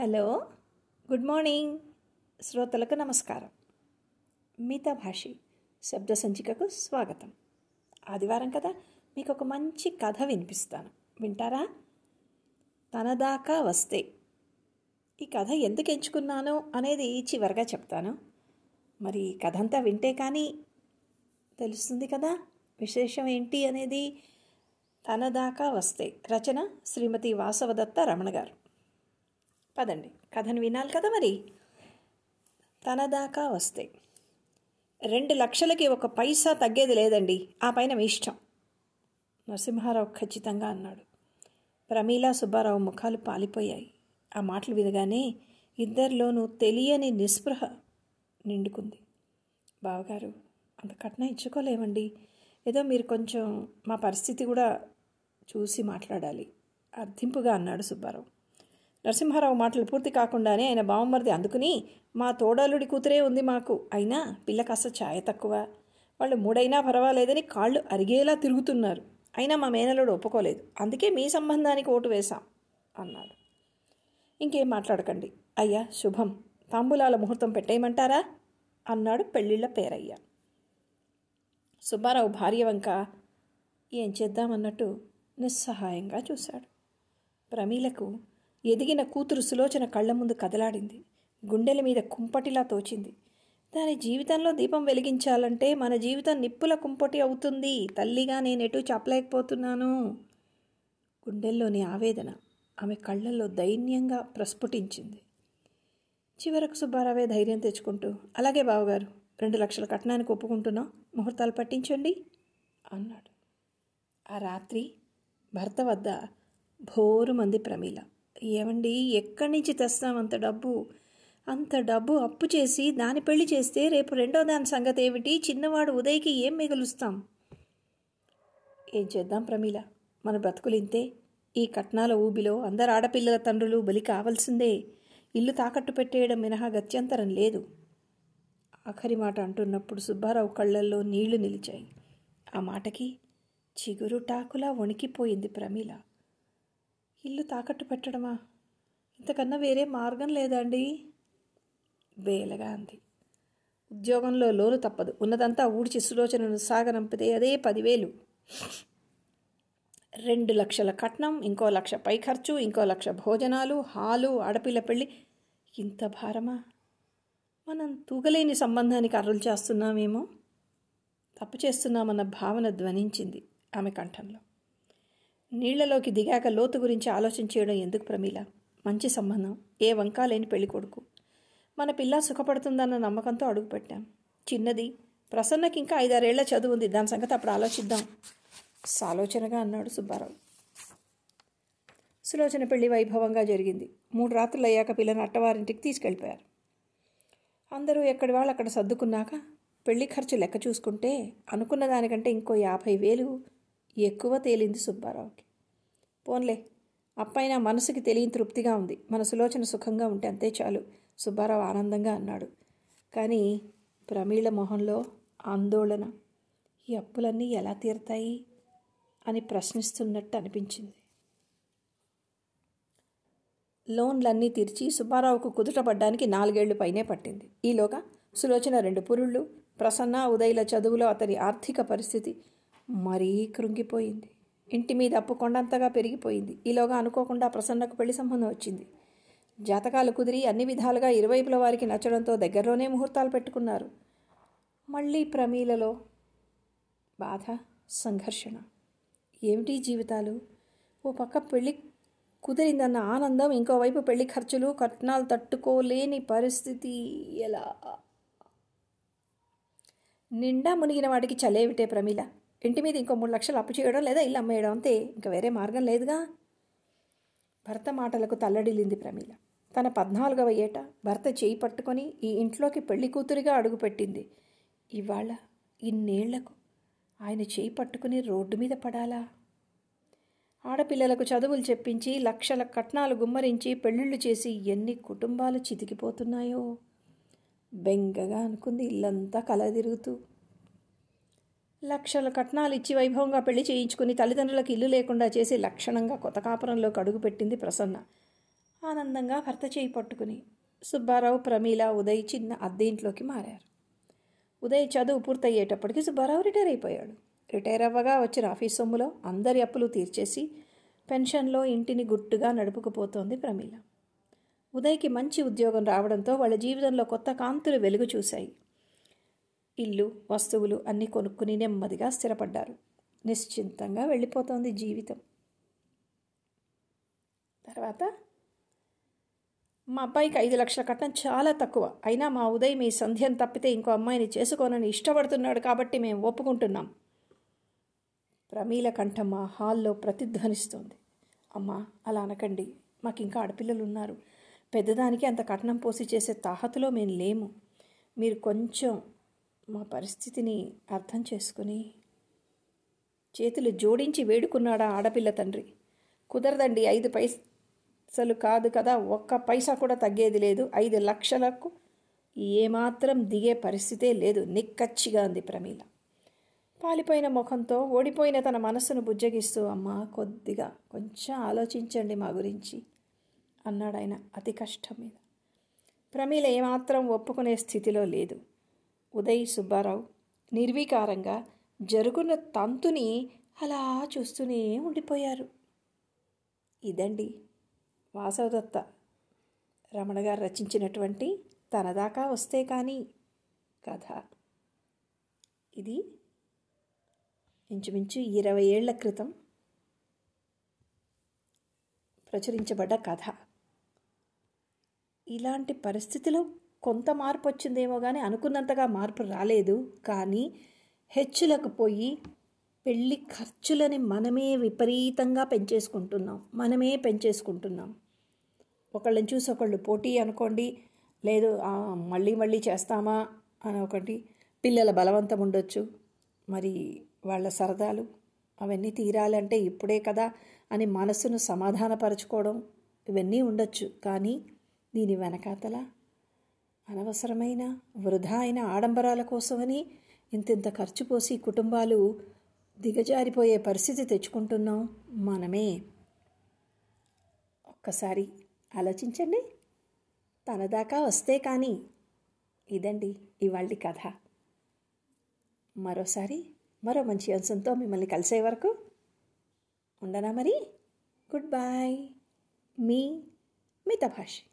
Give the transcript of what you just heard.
Hello good morning. శ్రోతలకు నమస్కారం. మిగతా భాషి శబ్ద సంచికకు స్వాగతం. ఆదివారం కదా మీకు ఒక మంచి కథ వినిపిస్తాను. వింటారా? తనదాకా వస్తే ఈ కథ ఎందుకు ఎంచుకున్నాను అనేది చివరిగా చెప్తాను. మరి కథ అంతా వింటే కానీ తెలుస్తుంది కదా విశేషం ఏంటి అనేది. తన దాకా వస్తే రచన శ్రీమతి వాసవదత్త రమణ గారు. పదండి. కథను వినాలి కదా మరి? తన దాకా వస్తే. రెండు లక్షలకి ఒక పైసా తగ్గేది లేదండి. ఆ పైన మీ ఇష్టం. నరసింహారావు ఖచ్చితంగా అన్నాడు. ప్రమీల సుబ్బారావు ముఖాలు పాలిపోయాయి. ఆ మాటలు వినగానే ఇద్దరిలోనూ తెలియని నిస్పృహ నిండుకుంది. బావగారు అంత కట్న ఇచ్చుకోలేమండి. ఏదో మీరు కొంచెం మా పరిస్థితి కూడా చూసి మాట్లాడాలి. అర్థింపుగా అన్నాడు సుబ్బారావు. నరసింహారావు మాటలు పూర్తి కాకుండానే ఆయన బావమరిది అందుకుని మా తోడలుడి కూతురే ఉంది మాకు. అయినా పిల్ల కాస్త ఛాయ తక్కువ. వాళ్ళు మూడైనా పర్వాలేదని కాళ్ళు అరిగేలా తిరుగుతున్నారు. అయినా మా మేనలుడు ఒప్పుకోలేదు. అందుకే మీ సంబంధానికి ఓటు వేశాం అన్నాడు. ఇంకేం మాట్లాడకండి. అయ్యా శుభం. తాంబూలాల ముహూర్తం పెట్టేయమంటారా? అన్నాడు పెళ్ళిళ్ళ పేరయ్య. సుబ్బారావు భార్య వంక ఏం చేద్దామన్నట్టు నిస్సహాయంగా చూశాడు. ప్రమీలకు ఎదిగిన కూతురు సులోచన కళ్ళ ముందు కదలాడింది. గుండెల మీద కుంపటిలా తోచింది. దాని జీవితంలో దీపం వెలిగించాలంటే మన జీవితం నిప్పుల కుంపటి అవుతుంది. తల్లిగా నేను ఎటు చెప్పలేకపోతున్నాను. గుండెల్లోని ఆవేదన ఆమె కళ్ళల్లో దైన్యంగా ప్రస్ఫుటించింది. చివరకు సుబ్బారావే ధైర్యం తెచ్చుకుంటూ అలాగే బావగారు రెండు లక్షల కట్నానికి ఒప్పుకుంటున్నాం. ముహూర్తాలు పట్టించండి అన్నాడు. ఆ రాత్రి భర్త వద్ద భోరు మంది ప్రమీల. ఏమండి ఎక్కడి నుంచి తెస్తాం అంత డబ్బు? అంత డబ్బు అప్పు చేసి దాని పెళ్ళి చేస్తే రేపు రెండో దాని సంగతి ఏమిటి? చిన్నవాడు ఉదయ్కి ఏం మిగులుస్తాం? ఏం చేద్దాం ప్రమీల? మన బ్రతుకులింతే ఈ కట్నాల ఊబిలో అందరు ఆడపిల్లల తండ్రులు బలి కావాల్సిందే. ఇల్లు తాకట్టు పెట్టేయడం మినహా గత్యంతరం లేదు. ఆఖరి మాట అంటున్నప్పుడు సుబ్బారావు కళ్ళల్లో నీళ్ళు నిలిచాయి. ఆ మాటకి చిగురు టాకులా వణికిపోయింది ప్రమీల. ఇల్లు తాకట్టు పెట్టడమా? ఇంతకన్నా వేరే మార్గం లేదండి. వేలగా అంది. ఉద్యోగంలో లోను తప్పదు. ఉన్నదంతా ఊడ్చి సులోచనను సాగనంపితే అదే పదివేలు. రెండు లక్షల కట్నం ఇంకో లక్ష పై ఖర్చు ఇంకో లక్ష భోజనాలు హాలు ఆడపిల్ల పెళ్ళి ఇంత భారమా? మనం తూగలేని సంబంధానికి అర్రులు చేస్తున్నామేమో? తప్పు చేస్తున్నామన్న భావన ధ్వనించింది ఆమె కంఠంలో. నీళ్ళలోకి దిగాక లోతు గురించి ఆలోచించేయడం ఎందుకు ప్రమీల? మంచి సంబంధం. ఏ వంకాలేని పెళ్ళి కొడుకు. మన పిల్ల సుఖపడుతుందన్న నమ్మకంతో అడుగుపెట్టాం. చిన్నది. ప్రసన్నకి ఇంకా ఐదారేళ్ళ చదువు ఉంది దాని సంగతి అప్పుడు ఆలోచిద్దాం. సాలోచనగా అన్నాడు సుబ్బారావు. సులోచన పెళ్ళి వైభవంగా జరిగింది. మూడు రాత్రులు అయ్యాక పిల్లని అట్టవారింటికి తీసుకెళ్ళిపోయారు. అందరూ ఎక్కడి వాళ్ళు అక్కడ సర్దుకున్నాక పెళ్ళి ఖర్చు లెక్క చూసుకుంటే అనుకున్న దానికంటే ఇంకో యాభై వేలు ఎక్కువ తేలింది సుబ్బారావుకి. పోన్లే అప్పైనా మనసుకి తెలియని తృప్తిగా ఉంది. మన సులోచన సుఖంగా ఉంటే అంతే చాలు సుబ్బారావు ఆనందంగా అన్నాడు. కానీ ప్రమీళ మొహంలో ఆందోళన. ఈ అప్పులన్నీ ఎలా తీరుతాయి? అని ప్రశ్నిస్తున్నట్టు అనిపించింది. లోన్లన్నీ తీర్చి సుబ్బారావుకు కుదుటపడ్డానికి నాలుగేళ్ళు పైనే పట్టింది. ఈలోగా సులోచన రెండు పురుళ్ళు ప్రసన్న ఉదయల చదువులో అతని ఆర్థిక పరిస్థితి మరీ కృంగిపోయింది. ఇంటి మీద అప్పు కొండంతగా పెరిగిపోయింది. ఈలోగా అనుకోకుండా ప్రసన్నకు పెళ్ళి సంబంధం వచ్చింది. జాతకాలు కుదిరి అన్ని విధాలుగా ఇరువైపుల వారికి నచ్చడంతో దగ్గరలోనే ముహూర్తాలు పెట్టుకున్నారు. మళ్ళీ ప్రమీలలో బాధ సంఘర్షణ. ఏమిటి జీవితాలు? ఓ పక్క పెళ్ళి కుదిరిందన్న ఆనందం ఇంకోవైపు పెళ్ళి ఖర్చులు కట్నాలు తట్టుకోలేని పరిస్థితి ఎలా? నిండా మునిగిన వాటికి చలేవిటే ప్రమీల. ఇంటి మీద ఇంకో మూడు లక్షలు అప్పు చేయడం లేదా ఇల్లు అమ్మేయడం అంతే. ఇంకా వేరే మార్గం లేదుగా. భర్త మాటలకు తల్లడిల్లింది ప్రమీల. తన పద్నాలుగవ ఏట భర్త చేయి పట్టుకొని ఈ ఇంట్లోకి పెళ్ళి కూతురిగా అడుగుపెట్టింది ఇవాళ ఇన్నేళ్ళకు ఆయన చేయి పట్టుకుని రోడ్డు మీద పడాలా? ఆడపిల్లలకు చదువులు చెప్పించి లక్షల కట్నాలు గుమ్మరించి పెళ్ళిళ్ళు చేసి ఎన్ని కుటుంబాలు చితికిపోతున్నాయో. బెంగగా అనుకుంది ఇల్లంతా కలదిరుగుతూ. లక్షల కట్నాలు ఇచ్చి వైభవంగా పెళ్ళి చేయించుకుని తల్లిదండ్రులకు ఇల్లు లేకుండా చేసి లక్షణంగా కొత్త కాపురంలోకి అడుగుపెట్టింది ప్రసన్న. ఆనందంగా భర్త చేయి పట్టుకుని సుబ్బారావు ప్రమీల ఉదయ్ చిన్న అద్దె ఇంట్లోకి మారారు. ఉదయ్ చదువు పూర్తయ్యేటప్పటికి సుబ్బారావు రిటైర్ అయిపోయాడు. రిటైర్ అవ్వగా వచ్చిన ఆఫీస్ సొమ్ములో అందరి అప్పులు తీర్చేసి పెన్షన్లో ఇంటిని గుట్టుగా నడుపుకుపోతోంది ప్రమీల. ఉదయ్కి మంచి ఉద్యోగం రావడంతో వాళ్ళ జీవితంలో కొత్త కాంతులు వెలుగు చూశాయి. ఇల్లు వస్తువులు అన్నీ కొనుక్కుని నెమ్మదిగా స్థిరపడ్డారు. నిశ్చింతంగా వెళ్ళిపోతోంది జీవితం. తర్వాత మా అబ్బాయికి ఐదు లక్షల కట్నం చాలా తక్కువ. అయినా మా ఉదయం మీ సంధ్యం తప్పితే ఇంకో అమ్మాయిని చేసుకోనని ఇష్టపడుతున్నాడు కాబట్టి మేము ఒప్పుకుంటున్నాం. ప్రమీల కంఠం మా హాల్లో ప్రతిధ్వనిస్తోంది. అమ్మా అలా అనకండి. మాకు ఇంకా ఆడపిల్లలు ఉన్నారు పెద్దదానికి అంత కట్నం పోసి చేసే తాహతులో మేము లేము. మీరు కొంచెం మా పరిస్థితిని అర్థం చేసుకుని చేతులు జోడించి వేడుకున్నాడా ఆడపిల్ల తండ్రి. కుదరదండి ఐదు పైసలు కాదు కదా ఒక్క పైసా కూడా తగ్గేది లేదు. ఐదు లక్షలకు ఏమాత్రం దిగే పరిస్థితే లేదు. నిక్కచ్చిగా అంది ప్రమీల. పాలిపోయిన ముఖంతో ఓడిపోయిన తన మనస్సును బుజ్జగిస్తూ అమ్మా కొద్దిగా కొంచెం ఆలోచించండి మా గురించి అన్నాడు ఆయన అతి కష్టం మీద. ప్రమీల ఏమాత్రం ఒప్పుకునే స్థితిలో లేదు. ఉదయ్ సుబ్బారావు నిర్వీకారంగా జరుగున్న తంతుని అలా చూస్తూనే ఉండిపోయారు. ఇదండి వాసవదత్త. రమణ గారు రచించినటువంటి తనదాకా వస్తే కానీ కథ. ఇది ఇంచుమించు ఇరవై ఏళ్ళ క్రితం ప్రచురించబడ్డ కథ. ఇలాంటి పరిస్థితిలో కొంత మార్పు వచ్చిందేమో కానీ అనుకున్నంతగా మార్పు రాలేదు. కానీ హెచ్చులకు పోయి పెళ్ళి ఖర్చులని మనమే విపరీతంగా పెంచేసుకుంటున్నాం. మనమే పెంచేసుకుంటున్నాం. ఒకళ్ళని చూసి ఒకళ్ళు పోటీ అనుకోండి లేదు మళ్ళీ మళ్ళీ చేస్తామా అని ఒకటి పిల్లల బలవంతం ఉండొచ్చు. మరి వాళ్ళ సరదాలు అవన్నీ తీరాలంటే ఇప్పుడే కదా అని మనసును సమాధానపరచుకోవడం ఇవన్నీ ఉండొచ్చు. కానీ దీని వెనకాతల అనవసరమైన వృధా అయిన ఆడంబరాల కోసమని ఇంతింత ఖర్చు పోసి కుటుంబాలు దిగజారిపోయే పరిస్థితి తెచ్చుకుంటున్నాం మనమే. ఒక్కసారి ఆలోచించండి. తన దాకా వస్తే కానీ ఇదండి ఇవాళ కథ. మరోసారి మరో మంచి అంశంతో మిమ్మల్ని కలిసే వరకు ఉండనా మరి? గుడ్ బాయ్ మీ మితభాషి